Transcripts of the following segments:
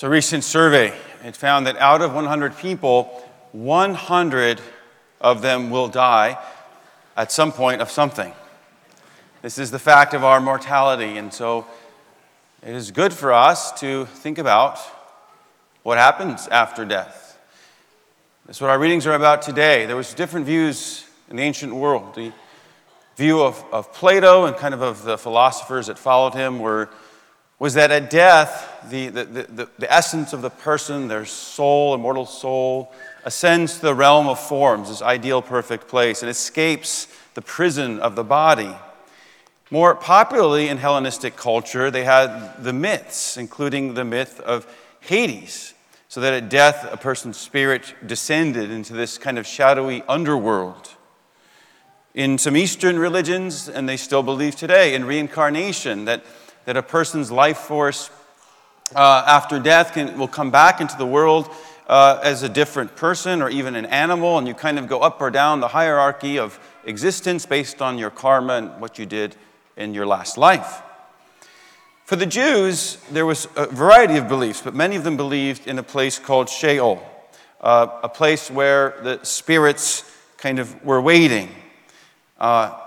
So, a recent survey it found that out of 100 people, 100 of them will die at some point of something. This is the fact of our mortality, and so it is good for us to think about what happens after death. That's what our readings are about today. There was different views in the ancient world. The view of, of Plato and kind of of the philosophers that followed him were, was that at death, the, the, the, the essence of the person, their soul, immortal soul, ascends to the realm of forms, this ideal perfect place, and escapes the prison of the body. More popularly in Hellenistic culture, they had the myths, including the myth of Hades, so that at death, a person's spirit descended into this kind of shadowy underworld. In some Eastern religions, and they still believe today, in reincarnation, that, that a person's life force uh, after death can, will come back into the world uh, as a different person or even an animal, and you kind of go up or down the hierarchy of existence based on your karma and what you did in your last life. For the Jews, there was a variety of beliefs, but many of them believed in a place called Sheol, uh, a place where the spirits kind of were waiting uh,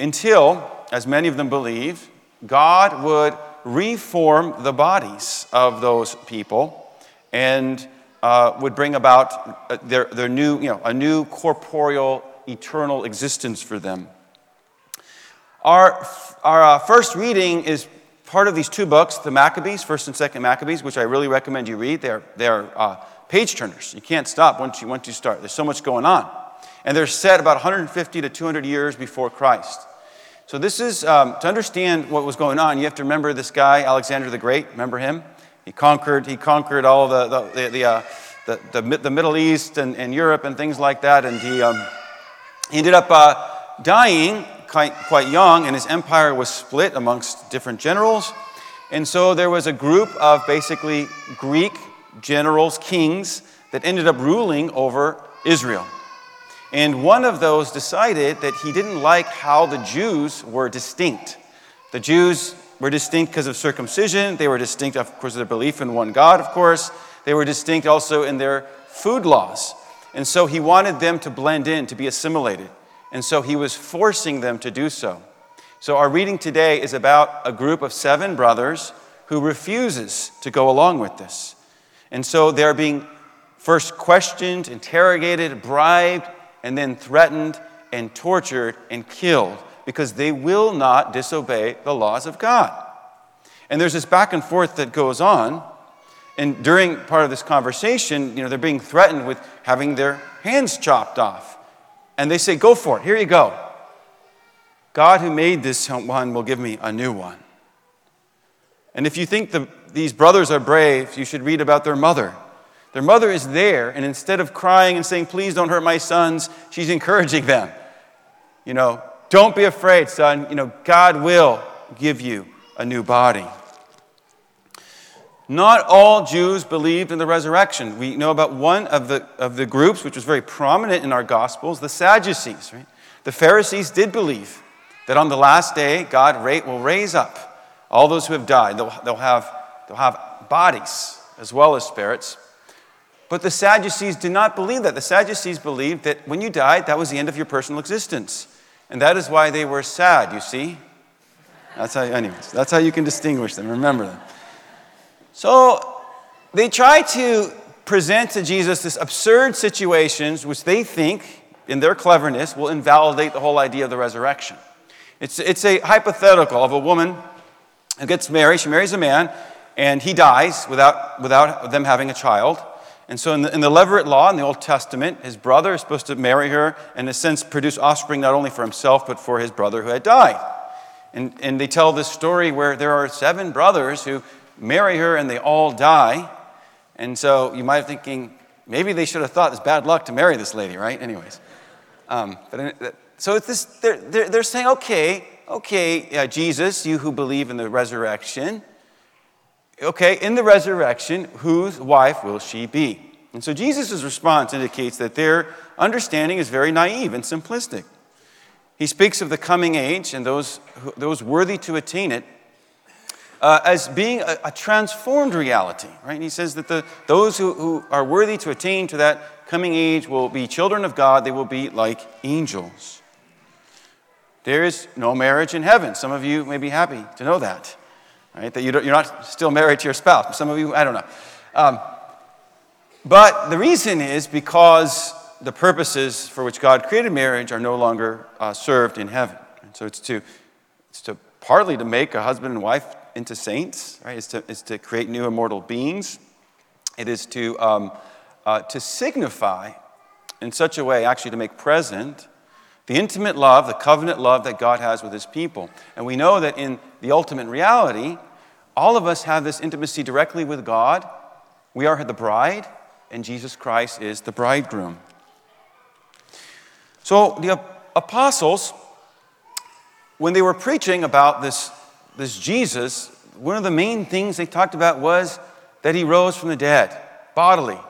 until, as many of them believe, God would reform the bodies of those people and uh, would bring about uh, their, their new, you know, a new corporeal, eternal existence for them. Our, our uh, first reading is part of these two books, the Maccabees, 1st and 2nd Maccabees, which I really recommend you read. They're, they're uh, page turners. You can't stop once you, once you start. There's so much going on and they're set about 150 to 200 years before Christ. So, this is um, to understand what was going on, you have to remember this guy, Alexander the Great. Remember him? He conquered, he conquered all the, the, the, the, uh, the, the, the, Middle East and, and Europe and things like that, and he, um, he ended up uh, dying quite, quite young, and his empire was split amongst different generals. And so there was a group of basically Greek generals, kings, that ended up ruling over Israel. And one of those decided that he didn't like how the Jews were distinct. The Jews were distinct because of circumcision. They were distinct, of course, their belief in one God, of course. They were distinct also in their food laws. And so he wanted them to blend in, to be assimilated. And so he was forcing them to do so. So our reading today is about a group of seven brothers who refuses to go along with this. And so they're being first questioned, interrogated, bribed, and then threatened and tortured and killed because they will not disobey the laws of God. And there's this back and forth that goes on. And during part of this conversation, you know, they're being threatened with having their hands chopped off. And they say, Go for it, here you go. God who made this one will give me a new one. And if you think the, these brothers are brave, you should read about their mother their mother is there, and instead of crying and saying, Please don't hurt my sons, she's encouraging them. You know, don't be afraid, son. You know, God will give you a new body. Not all Jews believed in the resurrection. We know about one of the, of the groups, which was very prominent in our Gospels, the Sadducees. Right? The Pharisees did believe that on the last day, God will raise up all those who have died. They'll, they'll, have, they'll have bodies as well as spirits. But the Sadducees did not believe that. The Sadducees believed that when you died, that was the end of your personal existence. And that is why they were sad, you see? That's how, anyways, that's how you can distinguish them. Remember them. So they try to present to Jesus this absurd situations which they think, in their cleverness, will invalidate the whole idea of the resurrection. It's, it's a hypothetical of a woman who gets married, she marries a man, and he dies without, without them having a child. And so, in the, in the Levirate law in the Old Testament, his brother is supposed to marry her and, in a sense, produce offspring not only for himself, but for his brother who had died. And, and they tell this story where there are seven brothers who marry her and they all die. And so, you might be thinking, maybe they should have thought it's bad luck to marry this lady, right? Anyways. Um, but uh, so it's this, they're, they're, they're saying, okay, okay, uh, Jesus, you who believe in the resurrection, okay, in the resurrection, whose wife will she be? And so Jesus' response indicates that their understanding is very naive and simplistic. He speaks of the coming age and those, those worthy to attain it, uh, as being a, a, transformed reality, right? And he says that the, those who, who are worthy to attain to that coming age will be children of God, they will be like angels. There is no marriage in heaven. Some of you may be happy to know that, right? That you are not still married to your spouse. Some of you, I don't know. Um, but the reason is because the purposes for which God created marriage are no longer uh, served in heaven. And so it's to, it's to partly to make a husband and wife into saints, right? It's to, it's to create new immortal beings. It is to, um, uh, to signify in such a way, actually, to make present the intimate love, the covenant love that God has with his people. And we know that in the ultimate reality, all of us have this intimacy directly with God. We are the bride, and Jesus Christ is the bridegroom. So the apostles, when they were preaching about this, this Jesus, one of the main things they talked about was that he rose from the dead, bodily,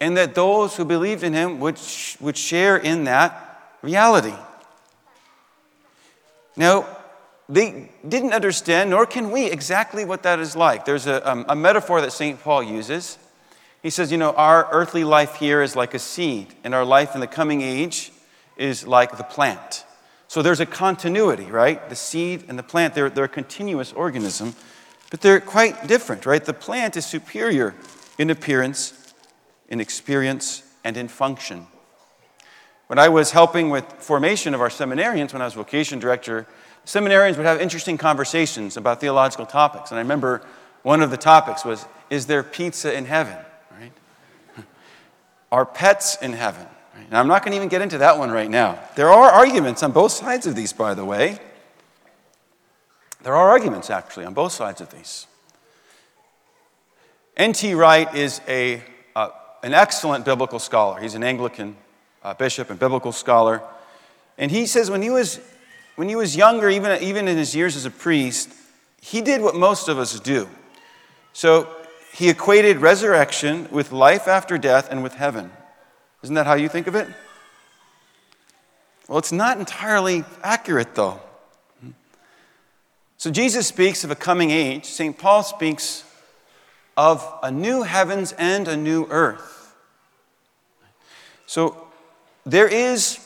and that those who believed in him would, would share in that reality. Now, they didn't understand, nor can we, exactly what that is like. There's a, um, a metaphor that St. Paul uses. He says, You know, our earthly life here is like a seed, and our life in the coming age is like the plant. So there's a continuity, right? The seed and the plant, they're, they're a continuous organism, but they're quite different, right? The plant is superior in appearance, in experience, and in function. When I was helping with formation of our seminarians, when I was vocation director, seminarians would have interesting conversations about theological topics. And I remember one of the topics was Is there pizza in heaven? Right? Are pets in heaven? Now, I'm not going to even get into that one right now. There are arguments on both sides of these, by the way. There are arguments, actually, on both sides of these. N.T. Wright is a, uh, an excellent biblical scholar. He's an Anglican uh, bishop and biblical scholar. And he says when he was, when he was younger, even, even in his years as a priest, he did what most of us do. So he equated resurrection with life after death and with heaven. Isn't that how you think of it? Well, it's not entirely accurate, though. So Jesus speaks of a coming age. St. Paul speaks of a new heavens and a new earth. So there is,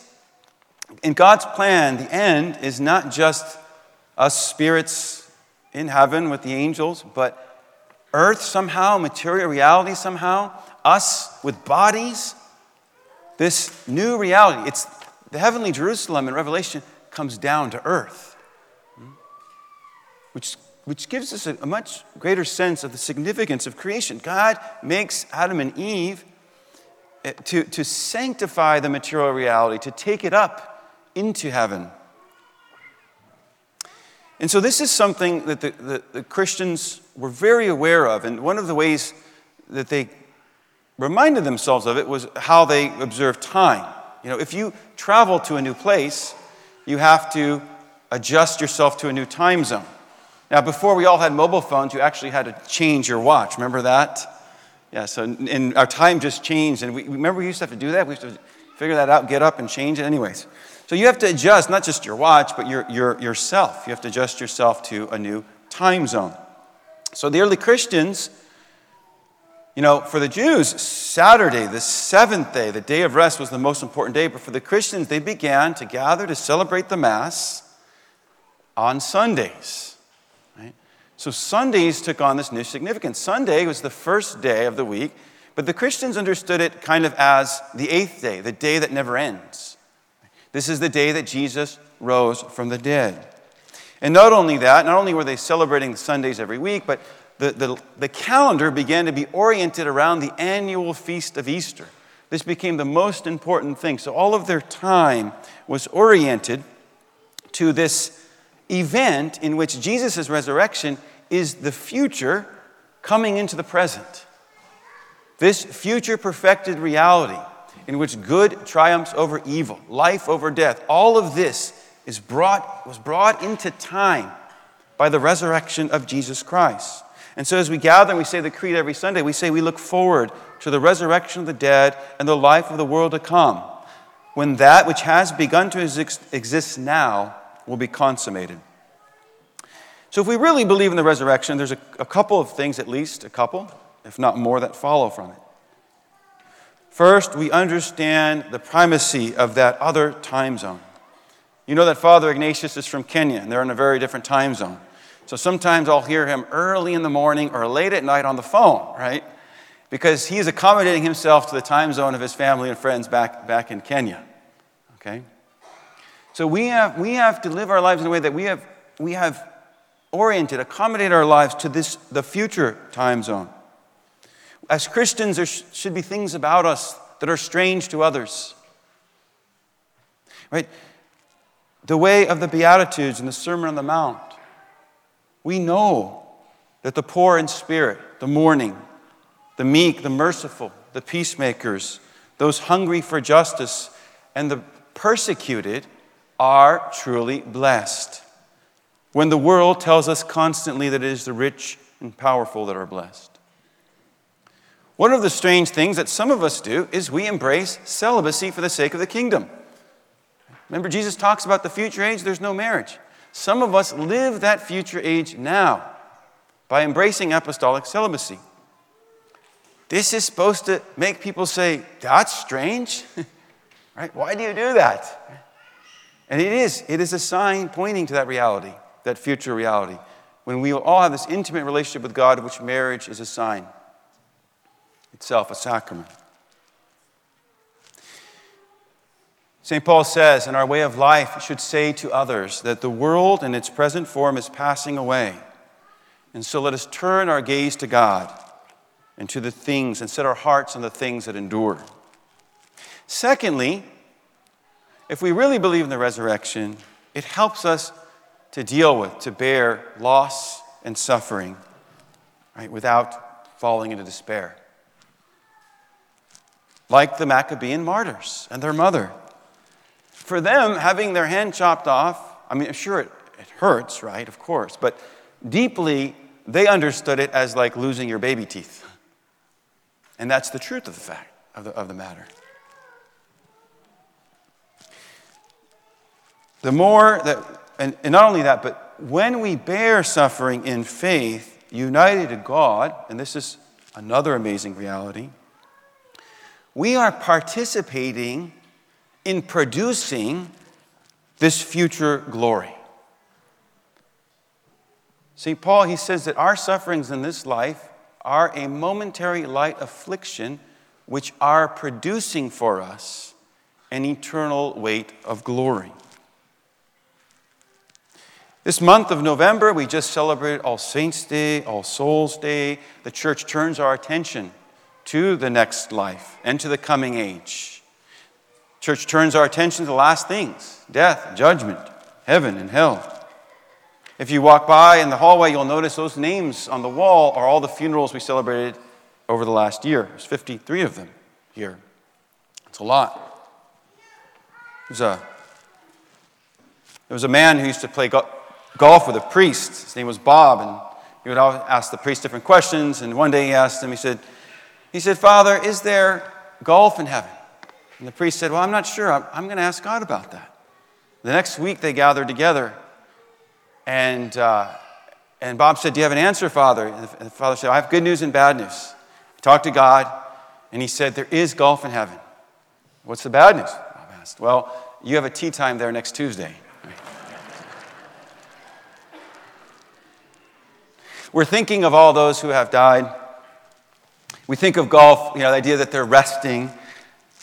in God's plan, the end is not just us spirits in heaven with the angels, but earth somehow, material reality somehow, us with bodies this new reality, it's the heavenly Jerusalem in Revelation comes down to earth, which, which gives us a, a much greater sense of the significance of creation. God makes Adam and Eve eh, to, to sanctify the material reality, to take it up into heaven. And so, this is something that the, the, the, Christians were very aware of. And one of the ways that they reminded themselves of it was how they observed time. You know, if you travel to a new place, you have to adjust yourself to a new time zone. Now, before we all had mobile phones, you actually had to change your watch. Remember that? Yeah, so and our time just changed. And we remember we used to have to do that? We used to figure that out, get up and change it, anyways. So you have to adjust not just your watch, but your, your, yourself. You have to adjust yourself to a new time zone. So the early Christians you know, for the Jews, Saturday, the seventh day, the day of rest, was the most important day. But for the Christians, they began to gather to celebrate the Mass on Sundays. So Sundays took on this new significance. Sunday was the first day of the week, but the Christians understood it kind of as the eighth day, the day that never ends. This is the day that Jesus rose from the dead. And not only that, not only were they celebrating Sundays every week, but the, the, the calendar began to be oriented around the annual feast of Easter. This became the most important thing. So all of their time was oriented to this event in which Jesus' resurrection is the future coming into the present. This future perfected reality in which good triumphs over evil, life over death, all of this is brought, was brought into time by the resurrection of Jesus Christ. And so, as we gather and we say the creed every Sunday, we say we look forward to the resurrection of the dead and the life of the world to come, when that which has begun to exist now will be consummated. So, if we really believe in the resurrection, there's a, a couple of things, at least a couple, if not more, that follow from it. First, we understand the primacy of that other time zone. You know that Father Ignatius is from Kenya, and they're in a very different time zone. So sometimes I'll hear him early in the morning or late at night on the phone, right? Because he's accommodating himself to the time zone of his family and friends back, back in Kenya. Okay? So we have, we have to live our lives in a way that we have, we have oriented, accommodated our lives to this, the future time zone. As Christians, there should be things about us that are strange to others. Right? The way of the Beatitudes and the Sermon on the Mount. We know that the poor in spirit, the mourning, the meek, the merciful, the peacemakers, those hungry for justice, and the persecuted are truly blessed. When the world tells us constantly that it is the rich and powerful that are blessed. One of the strange things that some of us do is we embrace celibacy for the sake of the kingdom. Remember, Jesus talks about the future age, there's no marriage. Some of us live that future age now by embracing apostolic celibacy. This is supposed to make people say, That's strange. right? Why do you do that? And it is. It is a sign pointing to that reality, that future reality, when we will all have this intimate relationship with God, of which marriage is a sign itself a sacrament. St. Paul says, in our way of life, should say to others that the world in its present form is passing away. And so let us turn our gaze to God and to the things and set our hearts on the things that endure. Secondly, if we really believe in the resurrection, it helps us to deal with, to bear loss and suffering, right, without falling into despair like the Maccabean martyrs and their mother. For them, having their hand chopped off, I mean, sure, it, it hurts, right? Of course, but deeply, they understood it as like losing your baby teeth. And that's the truth of the fact, of the, of the matter. The more that, and, and not only that, but when we bear suffering in faith, united to God, and this is another amazing reality, we are participating in producing this future glory. St. Paul, he says that our sufferings in this life are a momentary light affliction which are producing for us an eternal weight of glory. This month of November, we just celebrated All Saints' Day, All Souls' Day. The church turns our attention to the next life and to the coming age. Church turns our attention to the last things death, judgment, heaven, and hell. If you walk by in the hallway, you'll notice those names on the wall are all the funerals we celebrated over the last year. There's 53 of them here. It's a lot. There's a, there was a man who used to play go- golf with a priest. His name was Bob, and he would ask the priest different questions. And one day he asked him, he said, he said, Father, is there golf in heaven? And the priest said, Well, I'm not sure. I'm, I'm going to ask God about that. The next week they gathered together, and, uh, and Bob said, Do you have an answer, Father? And the, and the father said, I have good news and bad news. He talked to God, and he said, There is golf in heaven. What's the bad news? Bob asked. Well, you have a tee time there next Tuesday. We're thinking of all those who have died we think of golf, you know, the idea that they're resting,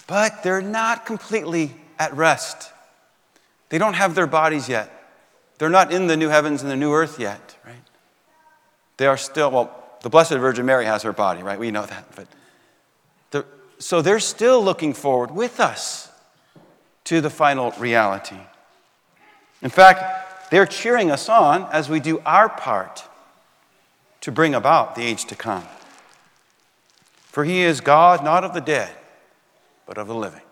but they're not completely at rest. They don't have their bodies yet. They're not in the new heavens and the new earth yet, right? They are still, well, the Blessed Virgin Mary has her body, right? We know that. But so they're still looking forward with us to the final reality. In fact, they're cheering us on as we do our part to bring about the age to come. For he is God not of the dead, but of the living.